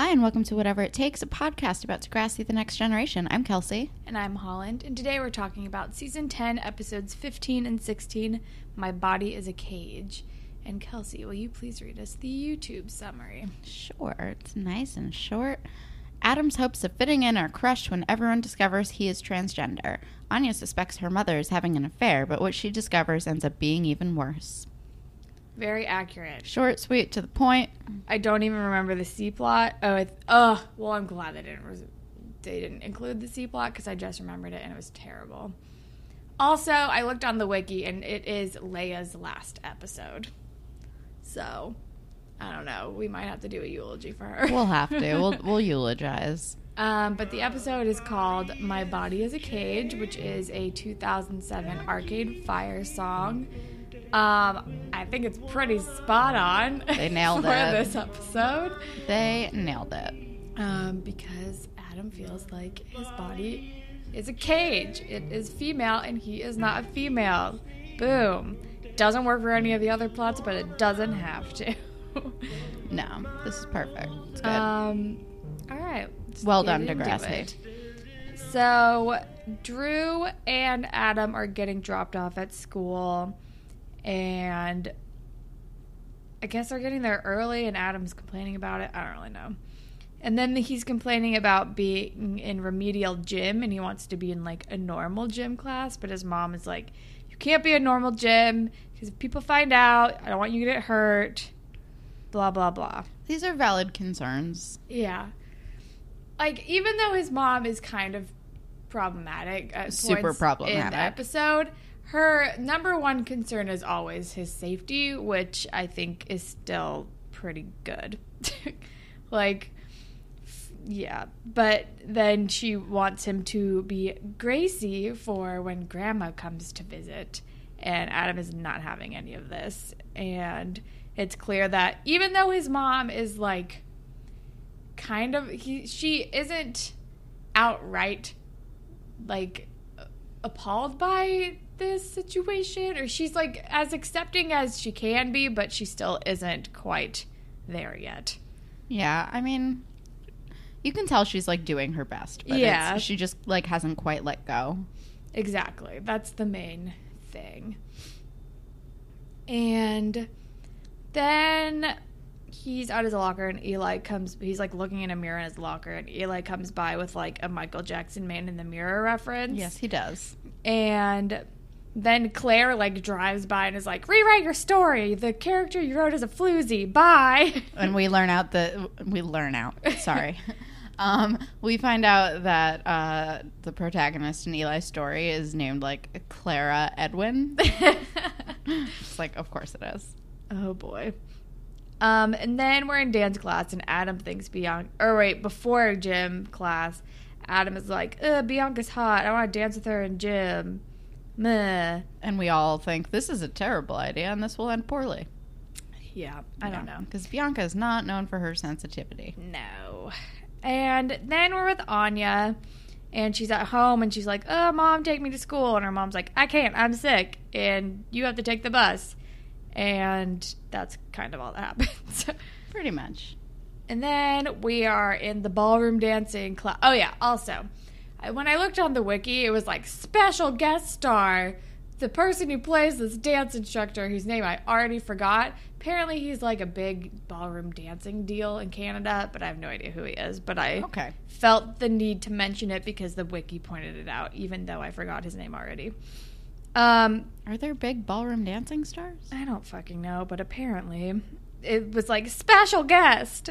Hi, and welcome to Whatever It Takes, a podcast about Degrassi The Next Generation. I'm Kelsey. And I'm Holland, and today we're talking about season 10, episodes 15 and 16 My Body is a Cage. And Kelsey, will you please read us the YouTube summary? Sure, it's nice and short. Adam's hopes of fitting in are crushed when everyone discovers he is transgender. Anya suspects her mother is having an affair, but what she discovers ends up being even worse. Very accurate. Short, sweet, to the point. I don't even remember the C plot. Oh, it's, oh, well, I'm glad they didn't res- they didn't include the C plot because I just remembered it and it was terrible. Also, I looked on the wiki and it is Leia's last episode. So, I don't know. We might have to do a eulogy for her. We'll have to. we'll, we'll eulogize. Um, but the episode is called My Body is a Cage, which is a 2007 Arcade Fire song. Um, I think it's pretty spot on They nailed for it. this episode They nailed it. um, because Adam feels like his body is a cage. It is female, and he is not a female. Boom. Doesn't work for any of the other plots, but it doesn't have to. No, this is perfect. It's good. Um, all right. Well done, Degrassi. it. So, Drew and Adam are getting dropped off at school, and I guess they're getting there early, and Adam's complaining about it. I don't really know. And then he's complaining about being in remedial gym, and he wants to be in like a normal gym class, but his mom is like, "You can't be a normal gym because if people find out, I don't want you to get hurt." Blah blah blah. These are valid concerns. Yeah. Like even though his mom is kind of problematic at Super points in problematic. the episode, her number one concern is always his safety, which I think is still pretty good. like yeah, but then she wants him to be Gracie for when grandma comes to visit. And Adam is not having any of this. And it's clear that even though his mom is like kind of he she isn't outright like appalled by this situation or she's like as accepting as she can be but she still isn't quite there yet Yeah, I mean, you can tell she's like doing her best, but Yeah. she just like hasn't quite let go. exactly that's the main thing and then he's out at his locker and eli comes he's like looking in a mirror in his locker and eli comes by with like a michael jackson man in the mirror reference Yes, he does. And then Claire like drives by and is like, "Rewrite your story. The character you wrote is a floozy. Bye." And we learn out that we learn out. Sorry. Um, we find out that uh, the protagonist in Eli's story is named like Clara Edwin. it's like, of course it is. oh boy. Um, and then we're in dance class, and Adam thinks Bianca. Or wait, before gym class, Adam is like, "Bianca's hot. I want to dance with her in gym." Meh. And we all think this is a terrible idea and this will end poorly. Yeah, I don't know. Because Bianca is not known for her sensitivity. No. And then we're with Anya, and she's at home, and she's like, "Oh, mom, take me to school." And her mom's like, "I can't. I'm sick, and you have to take the bus." And that's kind of all that happens. Pretty much. and then we are in the ballroom dancing class. Oh yeah. Also, when I looked on the wiki, it was like special guest star. The person who plays this dance instructor, whose name I already forgot, apparently he's like a big ballroom dancing deal in Canada, but I have no idea who he is. But I Okay. felt the need to mention it because the wiki pointed it out, even though I forgot his name already. Um, Are there big ballroom dancing stars? I don't fucking know, but apparently it was like special guest.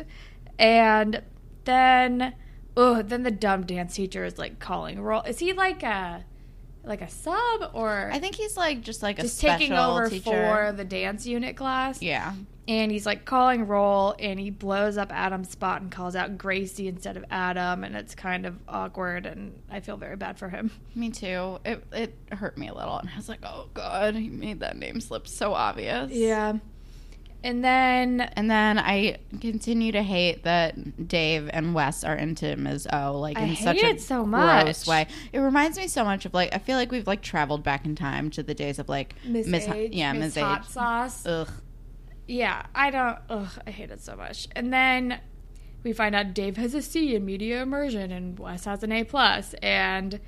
And then oh, then the dumb dance teacher is like calling roll. Is he like a like a sub or I think he's like just like a just special taking over teacher. for the dance unit class. yeah. And he's like calling roll and he blows up Adam's spot and calls out Gracie instead of Adam and it's kind of awkward and I feel very bad for him. Me too. It it hurt me a little, and I was like, "Oh God, he made that name slip so obvious." Yeah. And then And then I continue to hate that Dave and Wes are into Ms. O, like I in hate such a it so gross much. way. It reminds me so much of like I feel like we've like traveled back in time to the days of like Miss, Miss, Age, yeah, Miss Miss Hot. Sauce. Ugh. Yeah, I don't. Ugh, I hate it so much. And then we find out Dave has a C in media immersion, and Wes has an A plus. And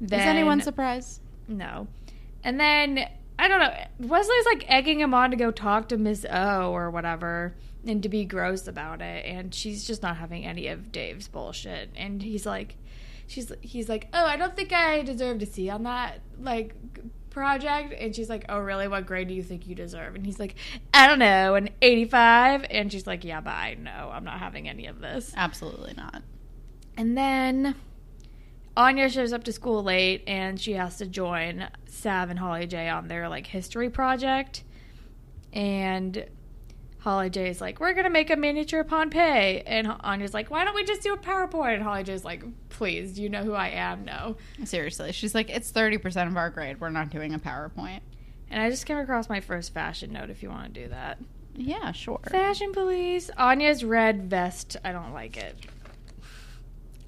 then Is anyone surprised? no. And then I don't know. Wesley's like egging him on to go talk to Miss O or whatever, and to be gross about it. And she's just not having any of Dave's bullshit. And he's like, she's he's like, oh, I don't think I deserve to see on that like project. And she's like, oh, really? What grade do you think you deserve? And he's like, I don't know, an eighty-five. And she's like, yeah, but I know I'm not having any of this. Absolutely not. And then Anya shows up to school late and she has to join Sav and Holly J on their like history project. And Holly J is like, We're gonna make a miniature Pompeii and Anya's like, Why don't we just do a PowerPoint? And Holly J is like, Please, do you know who I am? No. Seriously, she's like, it's thirty percent of our grade. We're not doing a PowerPoint. And I just came across my first fashion note if you want to do that. Yeah, sure. Fashion police. Anya's red vest. I don't like it.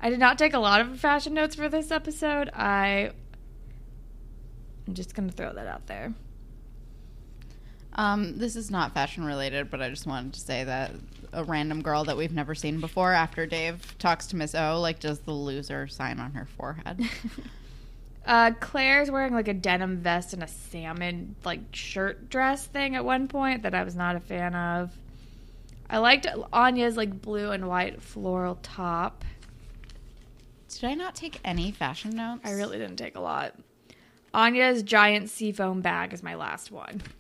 I did not take a lot of fashion notes for this episode. I I'm just gonna throw that out there. Um, this is not fashion related, but I just wanted to say that a random girl that we've never seen before, after Dave talks to Miss O, like does the loser sign on her forehead. Uh, Claire's wearing like a denim vest and a salmon like shirt dress thing at one point that I was not a fan of. I liked Anya's like blue and white floral top. Did I not take any fashion notes? I really didn't take a lot. Anya's giant seafoam bag is my last one.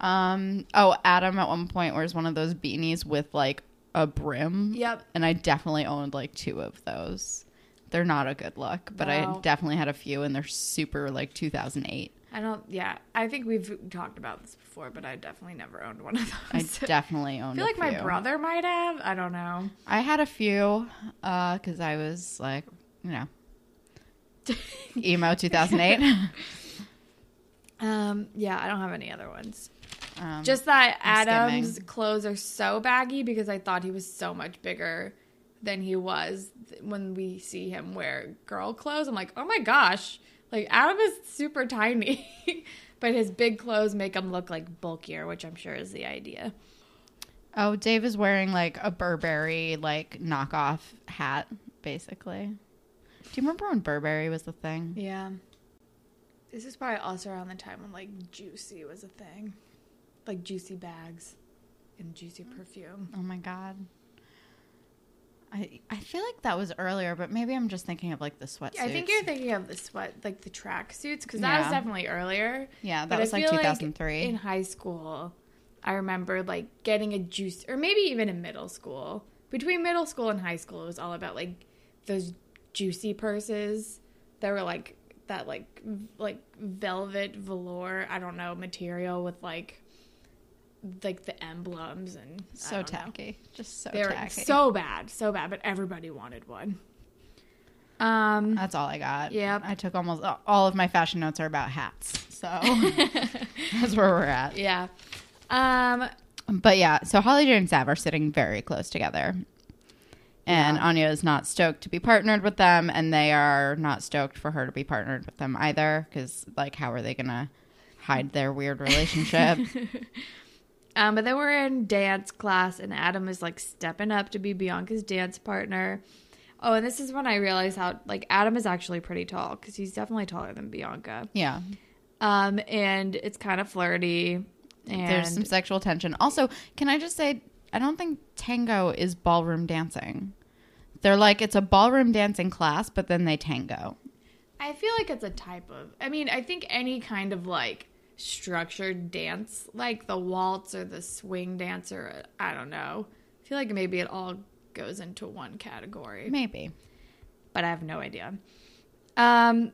Um. Oh, Adam at one point wears one of those beanies with like a brim. Yep. And I definitely owned like two of those. They're not a good look, but I definitely had a few, and they're super like 2008. I don't. Yeah, I think we've talked about this before, but I definitely never owned one of those. I those. definitely I feel like my brother might have. I don't know. I had a few because I was like, you know, emo 2008. Um, yeah, I don't have any other ones. Um, Just that I'm Adam's skimming. clothes are so baggy because I thought he was so much bigger than he was when we see him wear girl clothes. I'm like, oh my gosh, like Adam is super tiny, but his big clothes make him look like bulkier, which I'm sure is the idea. oh, Dave is wearing like a Burberry like knockoff hat, basically. Do you remember when Burberry was the thing? Yeah. This is probably also around the time when like juicy was a thing. Like juicy bags and juicy mm. perfume. Oh my god. I I feel like that was earlier, but maybe I'm just thinking of like the sweatsuits. I think you're thinking of the sweat, like the track suits, because that was definitely earlier. Yeah, that But I was like feel 2003. in high school, I remember like getting a juice, or maybe even in middle school. Between middle school and high school, it was all about like those juicy purses that were like that, like like velvet velour. I don't know material with like like the emblems and so don't know. tacky, just so They were tacky. so bad, so bad, but everybody wanted one. Um, That's all I got. Yeah, I took almost all of my fashion notes are about hats, so that's where we're at. yeah. Um, But yeah, so Holly J and Sav are sitting very close together. And Yeah. Anya is not stoked to be partnered with them, and they are not stoked for her to be partnered with them either. Because, like, how are they going to hide their weird relationship? Um, but then we're in dance class, and Adam is like stepping up to be Bianca's dance partner. Oh, and this is when I realized how like Adam is actually pretty tall because he's definitely taller than Bianca. yeah. Um, and it's kind of flirty. And There's some sexual tension. Also, can I just say, I don't think tango is ballroom dancing. They're like, it's a ballroom dancing class, but then they tango. I feel like it's a type of. I mean, I think any kind of like structured dance, like the waltz or the swing dance, or I don't know. I feel like maybe it all goes into one category. Maybe. but I have no idea. Um,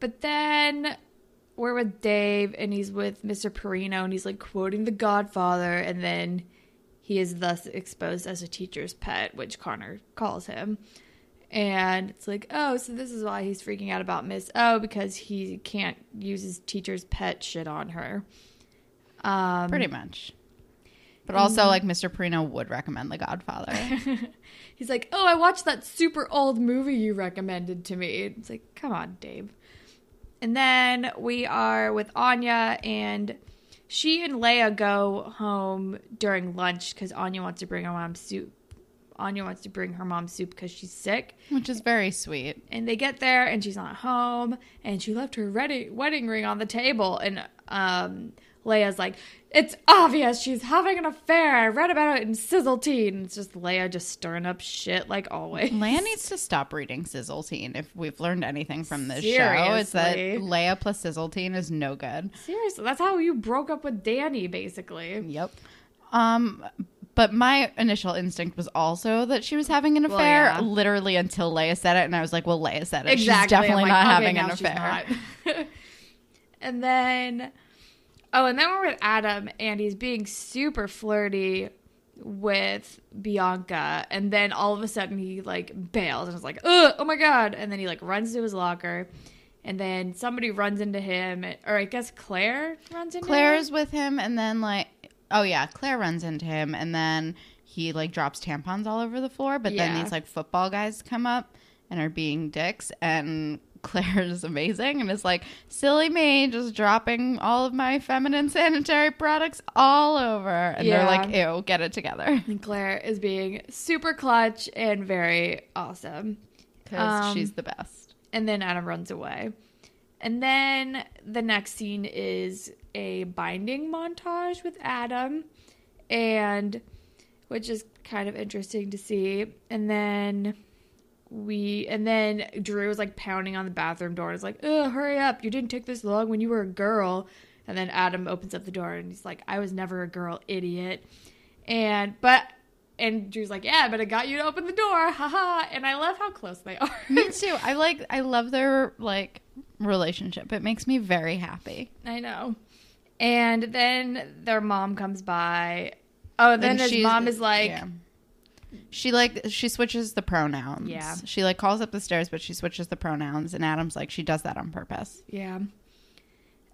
but but then we're with Dave and he's with Mr. Perino and he's like quoting The Godfather and then he is thus exposed as a teacher's pet, which Connor calls him. And it's like, oh, so this is why he's freaking out about Miss O because he can't use his teacher's pet shit on her. Um, Pretty much. But also, like Mr. Perino would recommend The Godfather. He's like, "Oh, I watched that super old movie you recommended to me." It's like, "Come on, Dave." And then we are with Anya, and she and Leia go home during lunch because Anya wants to bring her mom soup. Anya wants to bring her mom soup because she's sick. which is very sweet. And they get there, and she's not home, and she left her wedding wedding ring on the table. And um, Leia's like, "It's obvious she's having an affair. I read about it in Sizzle Teen." It's just Leia just stirring up shit like always. Leia needs to stop reading Sizzleteen. If we've learned anything from this show, it's that Seriously. Leia plus Sizzleteen is no good. Seriously, that's how you broke up with Danny, basically. Yep. Um, but my initial instinct was also that she was having an Well, affair, yeah. literally until Leia said it, and I was like, "Well, Leia said it. Exactly. She's definitely like, not okay, having an affair." and then, oh, and then we're with Adam, and he's being super flirty with Bianca, and then all of a sudden he like bails and is like, Ugh, "Oh my god!" And then he like runs to his locker, and then somebody runs into him, or I guess Claire runs into him. Claire's with him, and then like, oh yeah, Claire runs into him, and then he like drops tampons all over the floor. But then these like football guys come up and are being dicks, and Claire is amazing and is like, silly me, just dropping all of my feminine sanitary products all over, and Yeah. they're like, ew, get it together, And Claire is being super clutch and very awesome. because Um, she's the best. and then Adam runs away. And then the next scene is a binding montage with Adam, and which is kind of interesting to see. And then we, and then Drew is like pounding on the bathroom door and is like, "Oh, hurry up! You didn't take this long when you were a girl." And then Adam opens up the door and he's like, "I was never a girl, idiot." And but. And Drew's like, yeah, but it got you to open the door, haha. And I love how close they are. Me too. I like, I love their like relationship. It makes me very happy. I know. And then their mom comes by. Oh, then And his mom is like, yeah. She like she switches the pronouns. Yeah. She like calls up the stairs, but she switches the pronouns, and Adam's like she does that on purpose. yeah.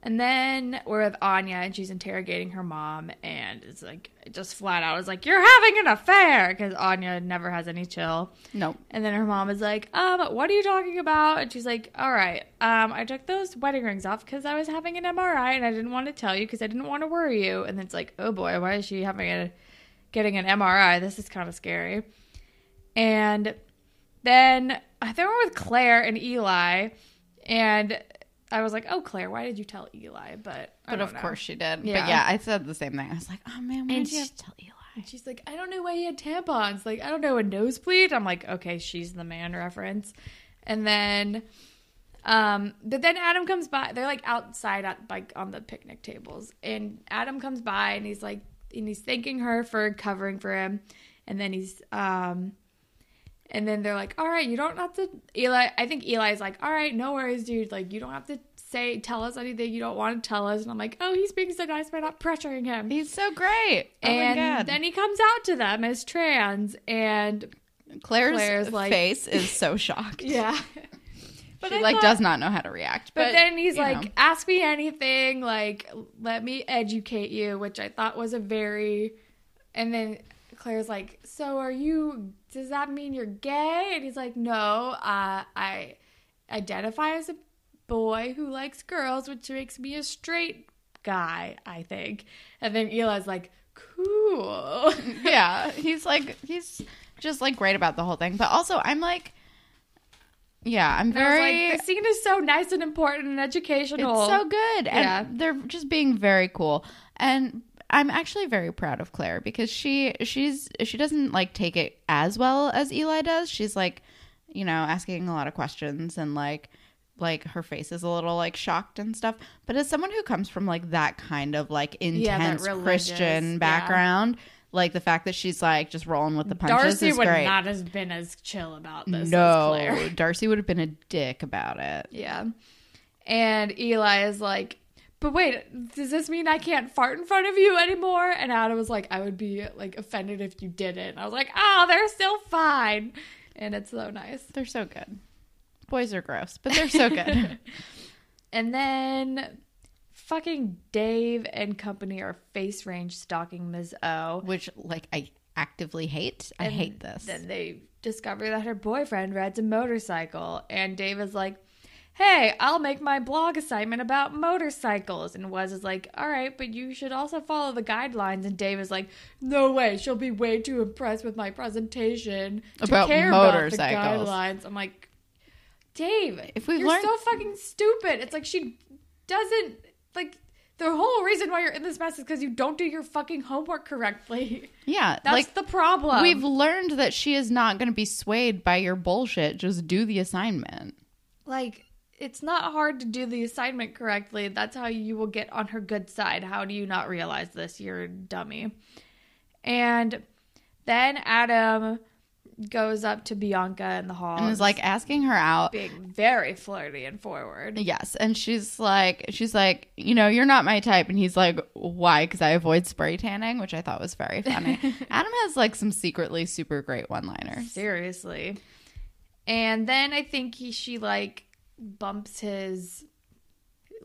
And then we're with Anya, and she's interrogating her mom, and it's like just flat out, it's like you're having an affair because Anya never has any chill. Nope. And then her mom is like, um, what are you talking about? And she's like, all right, um, I took those wedding rings off because I was having an MRI and I didn't want to tell you because I didn't want to worry you. And then it's like, oh boy, why is she having a getting an MRI? This is kind of scary. And then I think we're with Claire and Eli, and I was like, oh Claire, why did you tell Eli? But I But don't of know. course she did. Yeah. But yeah, I said the same thing. I was like, oh man, why And did you she- have to tell Eli? And she's like, I don't know why he had tampons. Like, I don't know, a nosebleed? I'm like, okay, she's the man reference. And then, um, but then Adam comes by. They're like outside at like on the picnic tables. And Adam comes by and he's like, and he's thanking her for covering for him. And then he's, um, and then they're like, all right, you don't have to, Eli, I think Eli's like, all right, no worries, dude. Like, you don't have to say, tell us anything you don't want to tell us. And I'm like, oh, he's being so nice by not pressuring him He's so great. Oh my and god. then he comes out to them as trans and Claire's, Claire's like- face is so shocked. yeah but she I like thought- does not know how to react. but, But, then he's like know. ask me anything like let me educate you which i thought was a very and then claire's like so are you does that mean you're gay and he's like no uh, i identify as a boy who likes girls which makes me a straight guy i think and then eli's like cool yeah, he's like he's just like great about the whole thing. But also, I'm like, yeah, I'm And very. like, the scene is so nice and important and educational. It's so good. And Yeah. they're just being very cool. And I'm actually very proud of Claire because she she's she doesn't like take it as well as Eli does. She's like, you know, asking a lot of questions and like like her face is a little like shocked and stuff. But as someone who comes from like that kind of like intense religious, Christian yeah. Like the fact that she's like just rolling with the punches Darcy would great. not have been as chill about this as no, Claire. Darcy would have been a dick about it. Yeah. And Eli is like, but wait, does this mean I can't fart in front of you anymore? And Adam was like, I would be like offended if you didn't. I was like, oh, they're still fine. And it's so nice. They're so good. Boys are gross, but they're so good. And then fucking Dave and company are face range stalking Ms. O. Which, like, I actively hate. I And hate this. Then they discover that her boyfriend rides a motorcycle, and Dave is like, "Hey, I'll make my blog assignment about motorcycles." And Wes is like, "All right, but you should also follow the guidelines." And Dave is like, "No way, she'll be way too impressed with my presentation to About care motorcycles." about the guidelines." I'm like, Dave, If we've you're learned- so fucking stupid. It's like she doesn't like. The whole reason why you're in this mess is because you don't do your fucking homework correctly. yeah, That's like the problem. we've learned that she is not going to be swayed by your bullshit. Just do the assignment. like it's not hard to do the assignment correctly. That's how you will get on her good side. How do you not realize this? You're a dummy. And then Adam goes up to Bianca in the hall And is like asking her out. being very flirty and forward. Yes, and she's like, she's like, you know, you're not my type, and he's like, why? Because I avoid spray tanning, which I thought was very funny. Adam has like some secretly super great one-liners. Seriously. And then I think he she like bumps his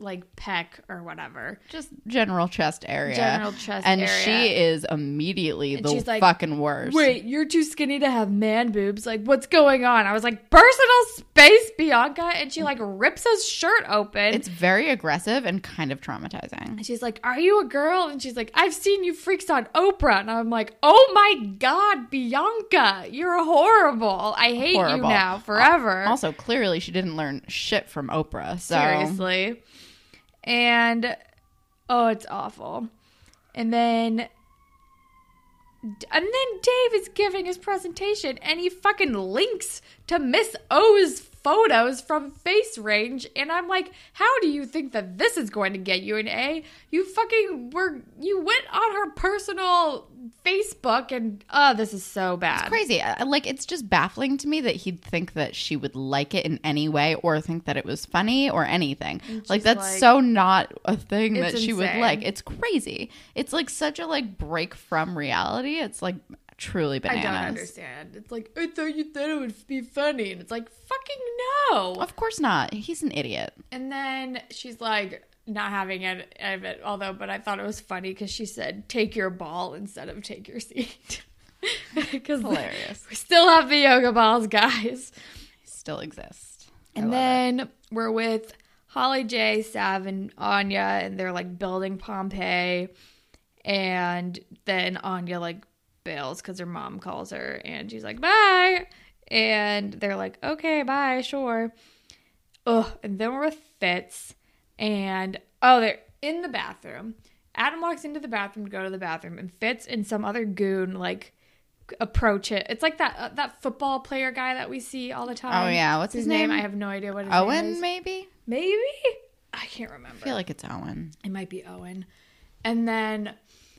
like peck or whatever. Just general chest area, General chest and area. she is immediately And the she's like, fucking worst. Wait, you're too skinny to have man boobs. Like, what's going on? I was like, personal space, Bianca. And she like rips his shirt open. it's very aggressive and kind of traumatizing. and she's like, Are you a girl? And she's like, I've seen you freaks on Oprah. And I'm like, Oh my God, Bianca, you're horrible. I hate you now forever. Also, clearly, she didn't learn shit from Oprah. So Seriously. And oh, it's awful. And then and then Dave is giving his presentation and he fucking links to Miss O's photos from Face Range and I'm like, how do you think that this is going to get you an A? You fucking were you went on her personal Facebook and oh, this is so bad. It's crazy. Like it's just baffling to me that he'd think that she would like it in any way or think that it was funny or anything. Like that's like- so not a thing that she would like. It's crazy. It's like such a like break from reality. It's like truly bananas. I don't understand. It's like I thought you thought it would be funny, and it's like fucking no. Of course not. He's an idiot. And then she's like not having it of it, although, but I thought it was funny because she said take your ball instead of take your seat. Because Hilarious. we still have the yoga balls, guys. Still exist. And love it. then we're with Holly J, Sav, and Anya, and they're like building Pompeii. And then Anya like bails because her mom calls her and she's like, bye. And they're like, okay, bye, sure. Ugh. And then we're with Fitz. And oh, they're in the bathroom. Adam walks into the bathroom to go to the bathroom, and Fitz and some other goon like approach it. It's like that uh, that football player guy that we see all the time. Oh, yeah. What's his name? I have no idea what his name Owen, is. maybe? Maybe I can't remember. I feel like it's Owen. it might be Owen. And then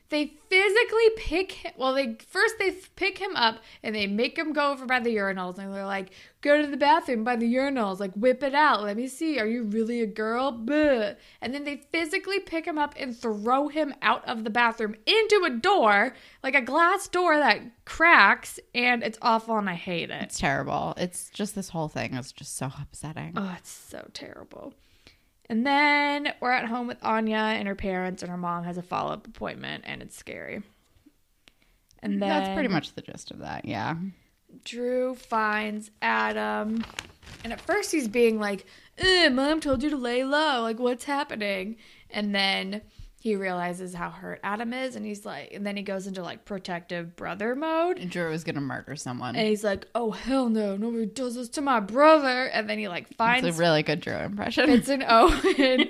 they physically pick him. Well, they first they pick him up and they make him go over by the urinals, and they're like, "Go to the bathroom by the urinals. Like, whip it out. Let me see. Are you really a girl?" Buh. And then they physically pick him up and throw him out of the bathroom into a door, like a glass door that cracks, and it's awful, and I hate it. It's terrible. It's just this whole thing is just so upsetting. Oh, it's so terrible. And then we're at home with Anya and her parents, and her mom has a follow up appointment, and it's scary. And then That's pretty much the gist of that. Yeah. Drew finds Adam, and at first he's being like, eh, "Mom told you to lay low. Like, what's happening?" And then he realizes how hurt Adam is, and he's like, and then he goes into like protective brother mode. And Drew was gonna murder someone. And he's like, "Oh hell no! Nobody does this to my brother." And then he like finds It's a really good Drew impression. it's an Owen.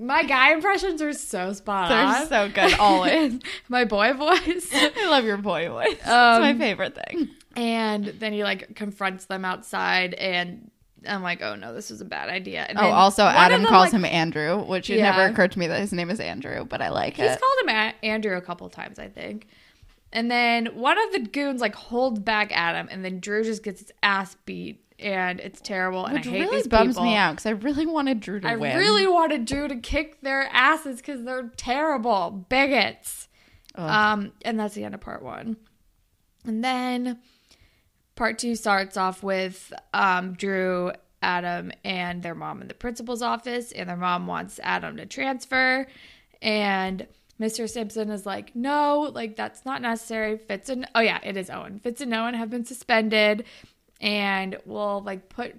My guy impressions are so spot on. They're so good always. My boy voice. I love your boy voice. it's Um, my favorite thing. and then he like confronts them outside, and I'm like, oh no, this is a bad idea. And Oh, also Adam them, calls like- him Andrew, which it Yeah. never occurred to me that his name is Andrew, but I like He's it. He's called him a- Andrew a couple times, I think. And then one of the goons like holds back Adam, and then Drew just gets his ass beat. and it's terrible. And Which I hate really these bums people. me out because I really wanted Drew to I win. really wanted Drew to kick their asses because they're terrible bigots. Ugh. Um, and that's the end of part one. And then part two starts off with um, Drew, Adam, and their mom in the principal's office, and their mom wants Adam to transfer. And Mr. Simpson is like, no, like that's not necessary. Fitz and oh yeah, it is Owen. Fitz and Owen have been suspended, and we'll like put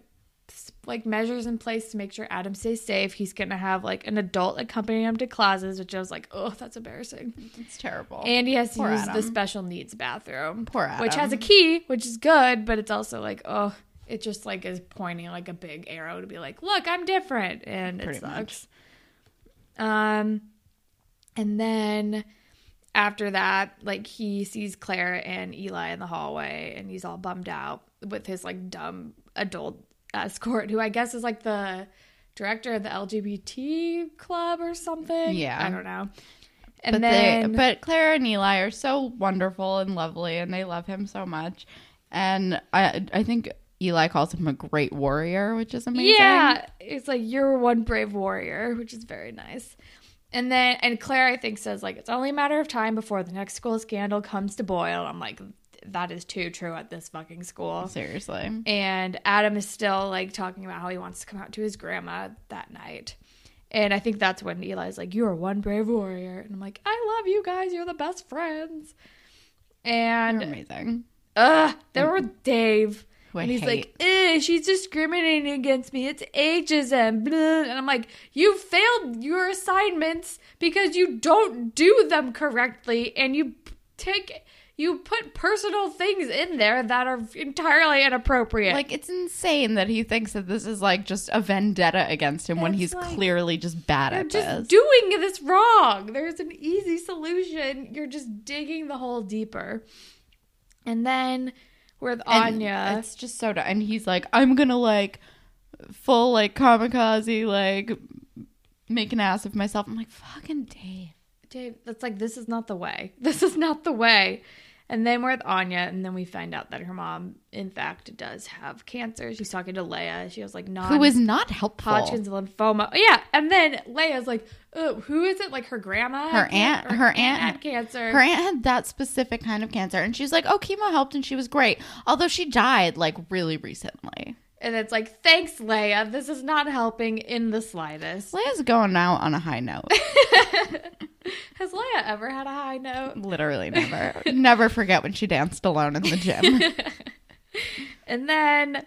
like measures in place to make sure Adam stays safe. He's gonna have like an adult accompanying him to classes, which I was like, oh, that's embarrassing. it's terrible. And he has to Poor use the special needs bathroom, Poor Adam. which has a key, which is good, but it's also like, oh, it just like is pointing like a big arrow to be like, look, I'm different, and it Pretty sucks. Um, and then after that, like he sees Claire and Eli in the hallway, and he's all bummed out with his like dumb adult escort, who I guess is like the director of the LGBT club or something. Yeah. I don't know. And but then, they, but Clara and Eli are so wonderful and lovely, and they love him so much. And I, I think Eli calls him a great warrior, which is amazing. Yeah, it's like you're one brave warrior, which is very nice. And then, and Claire, I think, says like it's only a matter of time before the next school scandal comes to boil. I'm like, that is too true at this fucking school. seriously. And Adam is still like talking about how he wants to come out to his grandma that night. And I think that's when Eli's like, "You are one brave warrior," and I'm like, "I love you guys. You're the best friends." And amazing. Ugh, there were Dave. Who I and he's hate. like, eh, she's discriminating against me. It's ageism. Blah. And I'm like, you failed your assignments because you don't do them correctly and you take you put personal things in there that are entirely inappropriate. Like it's insane that he thinks that this is like just a vendetta against him when he's like, clearly just bad you're at just this. doing this wrong. There's an easy solution. You're just digging the hole deeper. And then with And Anya, it's just so. dumb. And he's like, I'm gonna like full like kamikaze like make an ass of myself. I'm like, fucking Dave. Dave, that's like this is not the way. This is not the way. And then we're with Anya, and then we find out that her mom, in fact, does have cancer. She's talking to Leia. She was like non Who is not helpful. Hodgkin's lymphoma. Yeah, and then Leia's like, who is it? Like her grandma? Her aunt- her aunt- had cancer. Her aunt had that specific kind of cancer, and she's like, "Oh, chemo helped, and she was great." Although she died like really recently. And it's like, thanks, Leia. This is not helping in the slightest. Leia's going out on a high note. Has Leia ever had a high note? Literally never, never forget when she danced alone in the gym. And then,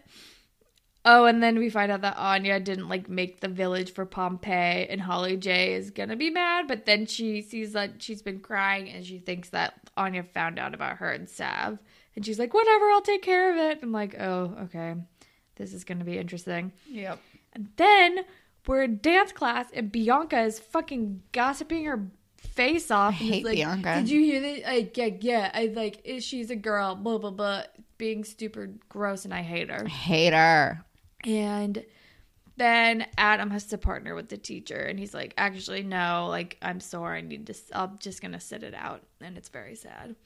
oh, and then we find out that Anya didn't like make the village for Pompeii, and Holly J is gonna be mad. But then she sees that she's been crying, and she thinks that Anya found out about her and Sav, and she's like, "Whatever, I'll take care of it." I'm like, "Oh, okay, this is gonna be interesting." yep. And then we're in dance class, and Bianca is fucking gossiping her face off. is hate like, Bianca. Did you hear that? I, yeah, yeah. I like. is- She's a girl. Blah blah blah. Being super gross, and I hate her. Hate her. And then Adam has to partner with the teacher, and he's like, "Actually, no. Like, I'm sore. I need to. I'm just gonna sit it out." And it's very sad.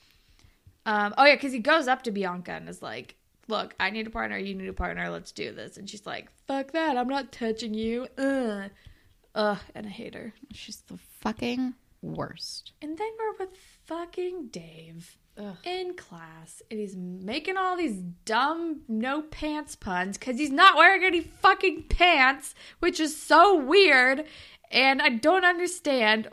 Um. Oh yeah, because he goes up to Bianca and is like, "Look, I need a partner. You need a partner. Let's do this." And she's like, "Fuck that. I'm not touching you." Ugh. Ugh. And I hate her. She's the fucking worst. And then we're with fucking Dave in class, and he's making all these dumb no pants puns because he's not wearing any fucking pants, which is so weird. And I don't understand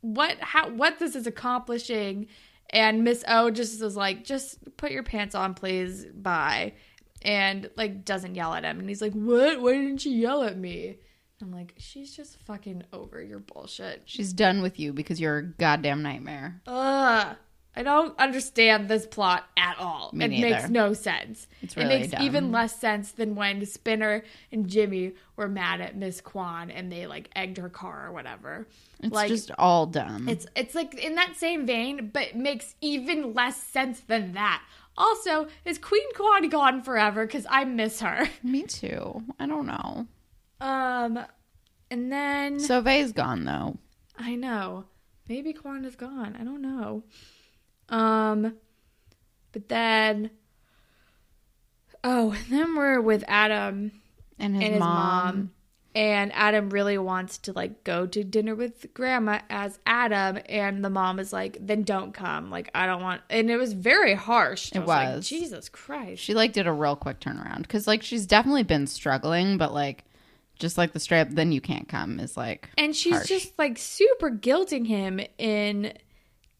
what how what this is accomplishing. And Miss O just was like, "Just put your pants on, please. Bye." And like doesn't yell at him, and he's like, "What? Why didn't you yell at me?" I'm like, "She's just fucking over your bullshit." She's done with you because you're a goddamn nightmare. Ugh. I don't understand this plot at all. Me it neither. makes no sense. It's it makes dumb. even less sense than when Spinner and Jimmy were mad at Miss Kwan and they like egged her car or whatever. It's like just all dumb. it's it's like in that same vein, but it makes even less sense than that. Also, is Queen Kwan gone forever? Because I miss her. Me too. I don't know. Um, and then Sauve's gone though. I know. Maybe Kwan is gone. I don't know. Um but then Oh, and then we're with Adam And his, and his mom. mom. And Adam really wants to like go to dinner with grandma as Adam, and the mom is like, "Then don't come. Like I don't want." And it was very harsh. It like, was. Jesus Christ. She like did a real quick turnaround because like she's definitely been struggling, but like just like the straight up, then you can't come is like and she's harsh. just like super guilting him in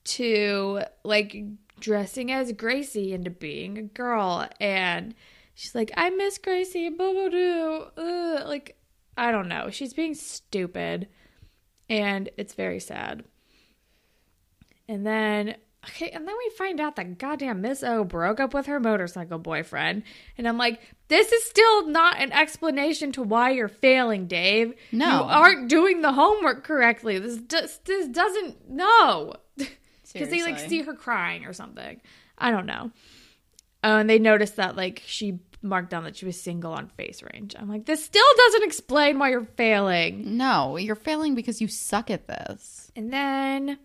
to like dressing as Gracie into being a girl. And she's like I miss Gracie boo boo doo like I don't know. She's being stupid. And it's very sad. And then okay and then we find out that goddamn Miss O broke up with her motorcycle boyfriend. And I'm like this is still not an explanation to why you're failing Dave. No. you aren't doing the homework correctly. This this doesn't no because they like see her crying or something. I don't know. Oh, and they noticed that like she marked down that she was single on face range. I'm like, this still doesn't explain why you're failing. no, you're failing because you suck at this. And then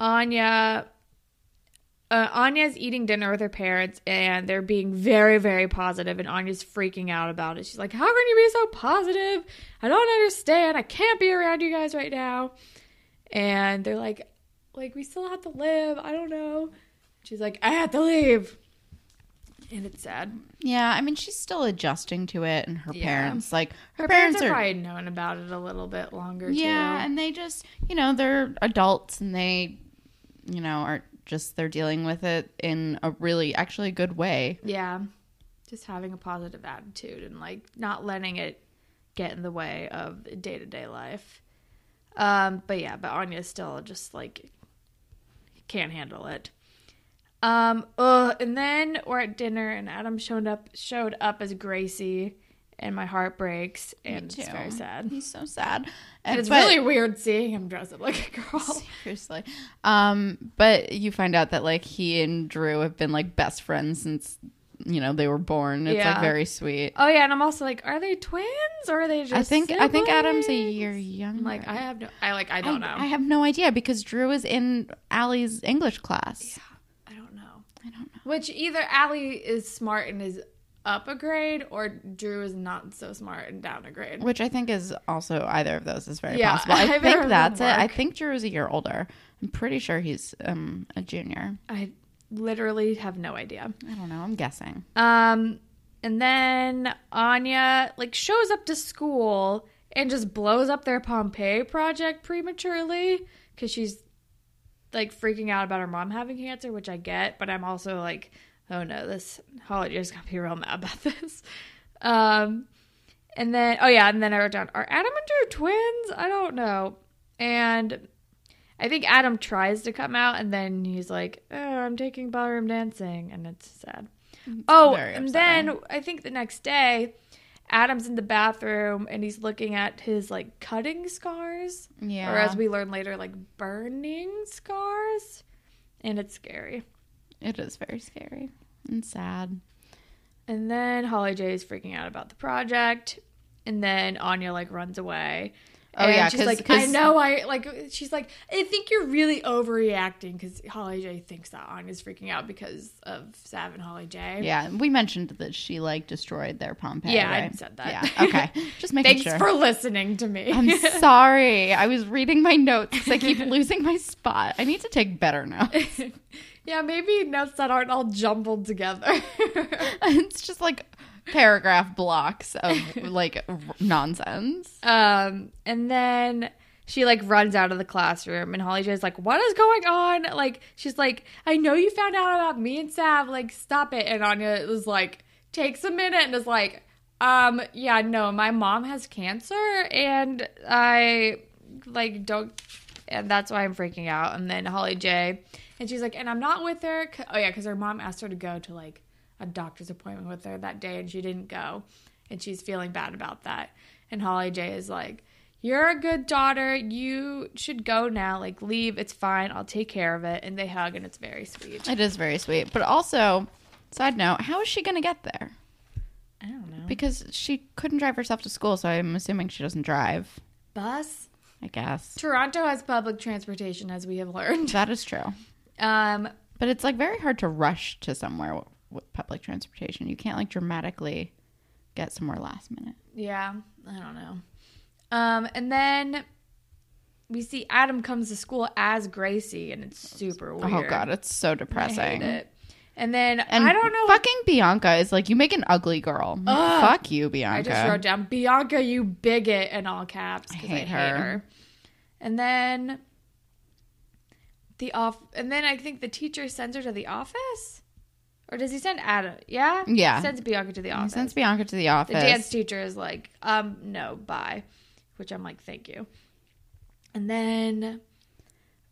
Anya. Uh, Anya's eating dinner with her parents and they're being very, very positive, and Anya's freaking out about it. She's like, How can you be so positive? I don't understand. I can't be around you guys right now. And they're like, like, we still have to live. I don't know. She's like, I have to leave. And it's sad. Yeah, I mean she's still adjusting to it, and her Yeah. parents like her, Her parents, are probably known about it a little bit longer yeah, too. and they just you know they're adults and they you know are just they're dealing with it in a really actually good way. Yeah. Just having a positive attitude and like not letting it get in the way of day to day life. Um, but yeah, but Anya still just like can't handle it. Um, uh, and then we're at dinner and Adam showed up showed up as Gracie and my heart breaks and it's very sad. He's so sad, And it's but- really weird seeing him dress up like a girl. Seriously. Um, but you find out that like he and Drew have been like best friends since you know they were born. It's Yeah. like very sweet. Oh yeah, and I'm also like, are they twins or are they just I think I think Adam's a year younger. Like, I have no I like I don't know. I have no idea because Drew is in Alli's English class. Yeah, I don't know. I don't know. Which either Allie is smart and is up a grade, or Drew is not so smart and down a grade. Which I think is also either of those is very Yeah, possible. I either think that's it. I think Drew is a year older. I'm pretty sure he's um a junior. I literally have no idea. I don't know. I'm guessing. Um, and then Anya like shows up to school and just blows up their Pompeii project prematurely because she's like freaking out about her mom having cancer, which I get, but I'm also like, oh no, this Holly is gonna be real mad about this. Um, and then oh yeah, and then I wrote down, are Adam and Drew twins? I don't know, and. I think Adam tries to come out and then he's like, oh, I'm taking ballroom dancing. And it's sad. Oh, and then I think the next day, Adam's in the bathroom and he's looking at his like cutting scars, Yeah. or as we learn later, like burning scars, and it's scary. it is very scary and sad. And then Holly J is freaking out about the project, and then Anya like runs away. Oh, and yeah, she's 'cause- like, I know, I like. She's like, I think you're really overreacting because Holly J thinks that Anya's freaking out because of Sav and Holly J. Yeah, we mentioned that she like destroyed their Pompeii. Yeah, I right? said that. Yeah, okay. Just making Thanks sure. for listening to me. I'm sorry. I was reading my notes because I keep losing my spot. I need to take better notes. yeah, maybe notes that aren't all jumbled together. it's just like paragraph blocks of like nonsense. um, and then she like runs out of the classroom, and Holly J's like, "What is going on?" Like, she's like, "I know you found out about me and Sav. Like, stop it." And Anya was like, takes a minute and is like, "Um, yeah, no, my mom has cancer, and I like don't." And that's why I'm freaking out. And then Holly J, and she's like, and I'm not with her. Oh yeah, because her mom asked her to go to like a doctor's appointment with her that day, and she didn't go, and she's feeling bad about that. And Holly J is like, "You're a good daughter. You should go now. Like, leave. It's fine. I'll take care of it." And they hug, and it's very sweet. It is very sweet. But also, side note, how is she going to get there? I don't know. Because she couldn't drive herself to school, so I'm assuming she doesn't drive. Bus. I guess. Toronto has public transportation, as we have learned. That is true. Um, But it's like very hard to rush to somewhere with public transportation. You can't like dramatically get somewhere last minute. Yeah, I don't know. Um, and then we see Adam comes to school as Gracie, and it's super weird. Oh god, it's so I depressing. hate it. And then And I don't know. Fucking Bianca is like, you make an ugly girl. Ugh. Fuck you, Bianca. I just wrote down Bianca, you bigot, in all caps because I, hate hate, her. her. And then the off, and then I think the teacher sends her to the office, or does he send Adam? Yeah, Yeah. He sends Bianca to the He office. sends Bianca to the office. the dance teacher is like, um, no, bye, which I'm like, thank you. And then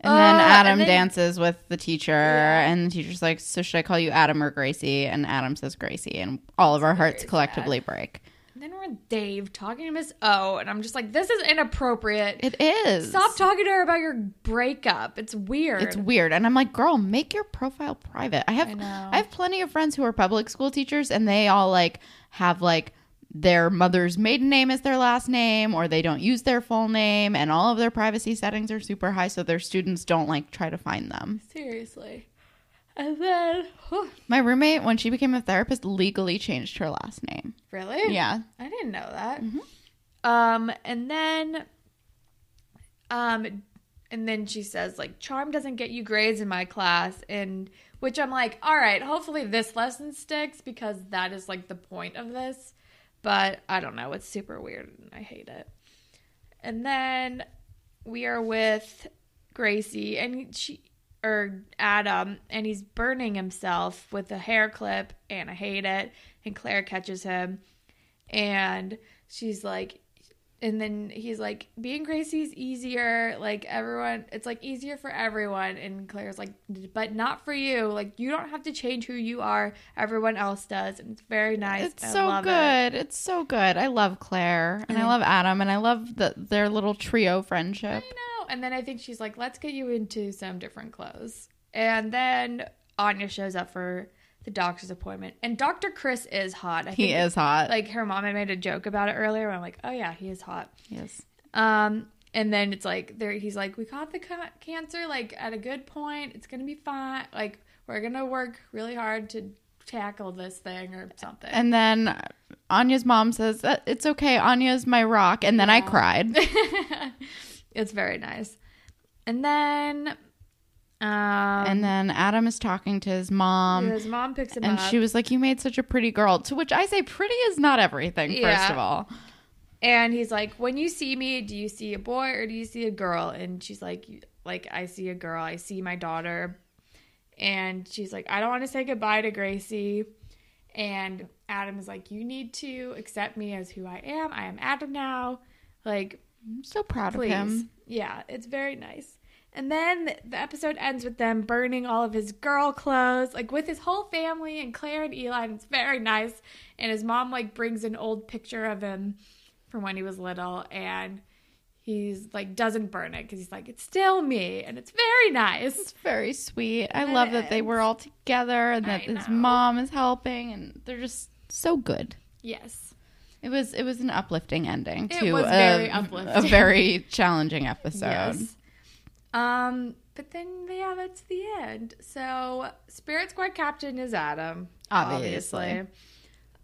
and then Oh, Adam and then- dances with the teacher, Yeah. and the teacher's like, "So should I call you Adam or Gracie?" And Adam says Gracie, and all of our hearts collectively break. And then we're Dave talking to Miss O, and I'm just like, this is inappropriate. It is. Stop talking to her about your breakup. It's weird. It's weird, and I'm like, "Girl, make your profile private." I have, I. I have plenty of friends who are public school teachers, and they all like have like their mother's maiden name as their last name, or they don't use their full name, and all of their privacy settings are super high, so their students don't like try to find them. Seriously. And then, whew, My roommate, when she became a therapist, legally changed her last name. really? Yeah. I didn't know that. Mm-hmm. Um, and then, um, and then she says like, "Charm doesn't get you grades in my class," and which I'm like, all right, hopefully this lesson sticks because that is like the point of this. But I don't know, it's super weird and I hate it. And then we are with Gracie and she or Adam and he's burning himself with a hair clip and I hate it and Claire catches him and she's like and then he's like being Gracie's easier like everyone it's like easier for everyone and Claire's like but not for you like you don't have to change who you are everyone else does and it's very nice It's so love it. good. It's so good. I love Claire and I mm-hmm. love Adam and I love the, their little trio friendship. I know. And then I think she's like, let's get you into some different clothes. And then Anya shows up for the doctor's appointment. And Dr. Chris is hot. I He think, is hot. Like her mom had made a joke about it earlier. And I'm like, oh yeah, he is hot. yes. Um, and then it's like there, he's like, we caught the ca- cancer like at a good point. It's gonna be fine. Like we're gonna work really hard to tackle this thing or something. And then Anya's mom says that it's okay. Anya's my rock. And then I cried. it's very nice. And then, um, and then Adam is talking to his mom. his mom picks him And up. she was like, You made such a pretty girl. To which I say, Pretty is not everything, first Yeah. of all. And he's like, "When you see me, do you see a boy or do you see a girl?" And she's like, "Like I see a girl. I see my daughter." And she's like, "I don't want to say goodbye to Gracie." And Adam is like, "You need to accept me as who I am. I am Adam now." Like, I'm so proud please. of him. Yeah, it's very nice. And then the- episode ends with them burning all of his girl clothes, like with his whole family and Claire and Eli. And it's very nice. And his mom like brings an old picture of him from when he was little, and he's like doesn't burn it because he's like it's still me, and it's very nice. It's very sweet. I And love that they were all together and that his mom is helping and they're just so good. Yes. It was it was an uplifting ending It to was a, very a very challenging episode. Yes. Um, but then yeah, that's the end. So Spirit Squad captain is Adam, Obviously. obviously.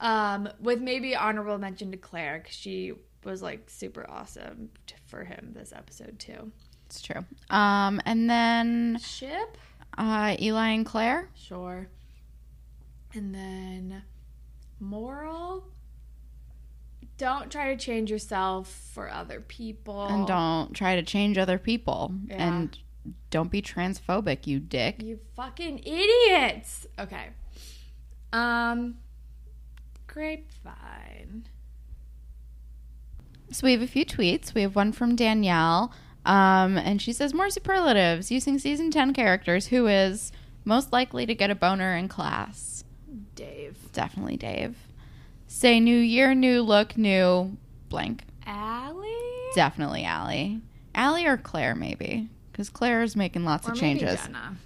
Um, with maybe honorable mention to Claire because she was like super awesome t- for him this episode too. It's true. Um, and then Ship, uh, Eli and Claire. sure. And then moral. Don't try to change yourself for other people. And don't try to change other people. Yeah. And don't be transphobic, you dick. You fucking idiots. Okay. Um grapevine. So we have a few tweets. We have one from Danielle. Um, and she says more superlatives using season 10 characters. Who is most likely to get a boner in class? Dave. Definitely Dave. Say new year, new look, new blank. Alli? Definitely Alli. Alli or Claire, maybe. Because Claire is making lots Or of changes. Jenna.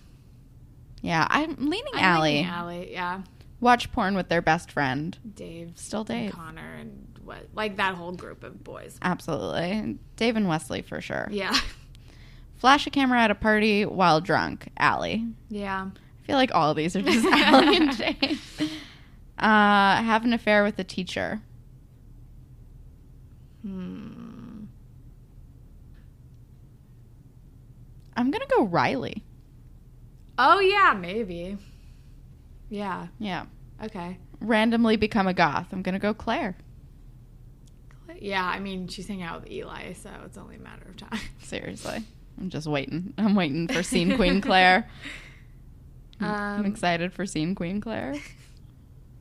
Yeah, I'm leaning I'm Alli. thinking Alli, yeah. Watch porn with their best friend. Dave. Still and Dave. Connor and what like that whole group of boys. Absolutely. Dave and Wesley for sure. Yeah. Flash a camera at a party while drunk. Alli. Yeah. I feel like all of these are just Alli and Jane. Uh, have an affair with a teacher. Hmm. I'm gonna go Riley. Oh yeah, maybe. Yeah. Yeah. Okay. Randomly become a goth. I'm gonna go Claire. Yeah, I mean, she's hanging out with Eli, so it's only a matter of time. Seriously. I'm just waiting. I'm waiting for Scene Queen Claire. I'm Um, excited for Scene Queen Claire.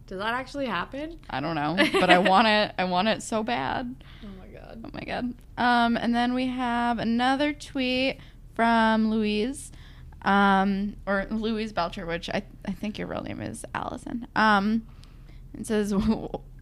Does that actually happen? I don't know, but I want it. I want it so bad. Oh my god. Oh my god. Um, and then we have another tweet from Louise, um, or Louise Belcher, which I I think your real name is Allison. Um, it says.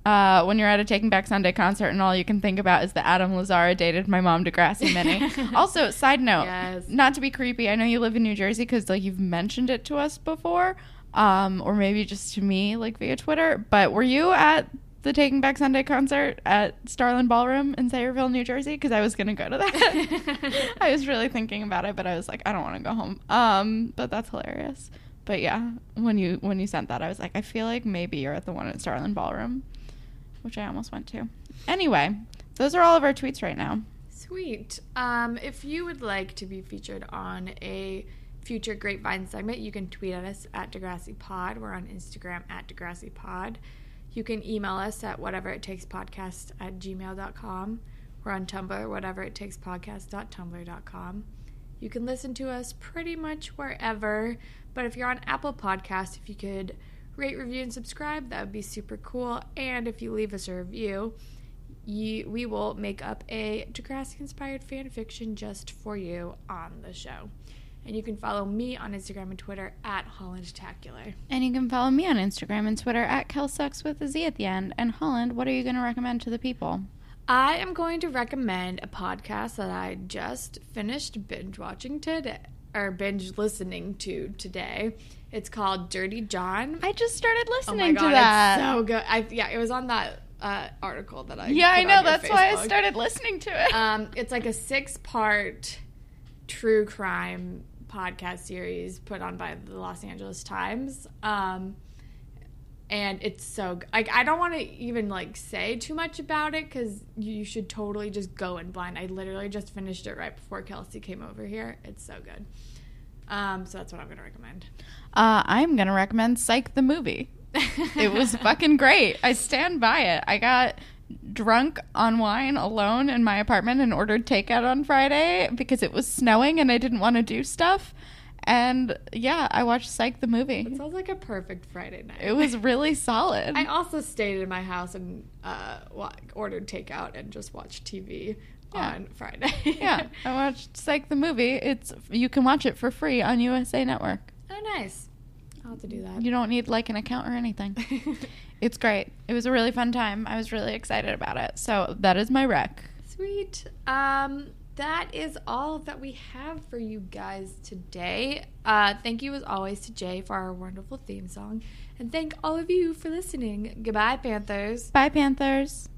Uh, when you're at a Taking Back Sunday concert and all you can think about is that Adam Lazzara dated my mom Degrassi Mini. also, side note, Yes. not to be creepy, I know you live in New Jersey because like you've mentioned it to us before, um, or maybe just to me like via Twitter. But were you at the Taking Back Sunday concert at Starland Ballroom in Sayreville, New Jersey? Because I was gonna go to that. I was really thinking about it, but I was like, I don't want to go home. Um, but that's hilarious. But yeah, when you when you sent that, I was like, I feel like maybe you're at the one at Starland Ballroom, which I almost went to. Anyway, those are all of our tweets right now. Sweet. Um, if you would like to be featured on a future Grapevine segment, you can tweet at us at Degrassi Pod. We're on Instagram at Degrassi Pod. You can email us at whatever it takes podcast at gmail.com. We're on Tumblr, whatever it takes podcast.tumblr.com. You can listen to us pretty much wherever, but if you're on Apple Podcasts, if you could rate, review, and subscribe, that would be super cool. And if you leave us a review, you, we will make up a Degrassi inspired fan fiction just for you on the show. And you can follow me on Instagram and Twitter at Holland HollandTacular. And you can follow me on Instagram and Twitter at KelSucks with a Z at the end. And Holland, what are you going to recommend to the people? I am going to recommend a podcast that I just finished binge watching today, or binge listening to today. It's called Dirty John. I just started oh listening my god, to that. it's so good! I, yeah, it was on that uh, article that I yeah, I know. That's why I started listening to it. Um, it's like a six-part true crime podcast series put on by the Los Angeles Times. Um, and it's so like I don't want to even like say too much about it because you should totally just go in blind. I literally just finished it right before Kelsey came over here. It's so good. Um, so that's what I'm gonna recommend. Uh, I'm going to recommend Psych the movie. It was fucking great. I stand by it. I got drunk on wine alone in my apartment and ordered takeout on Friday because it was snowing and I didn't want to do stuff. And yeah, I watched Psych the movie. It sounds like a perfect Friday night. It was really solid. I also stayed in my house and uh, ordered takeout and just watched TV Yeah. on Friday. yeah, I watched Psych the movie. It's you can watch it for free on USA Network. oh, nice. I'll have to do that. You don't need like an account or anything. It's great. It was a really fun time. I was really excited about it. So that is my rec. Sweet. Um, that is all that we have for you guys today. Uh, thank you as always to Jay for our wonderful theme song, and thank all of you for listening. Goodbye, Panthers. Bye, Panthers.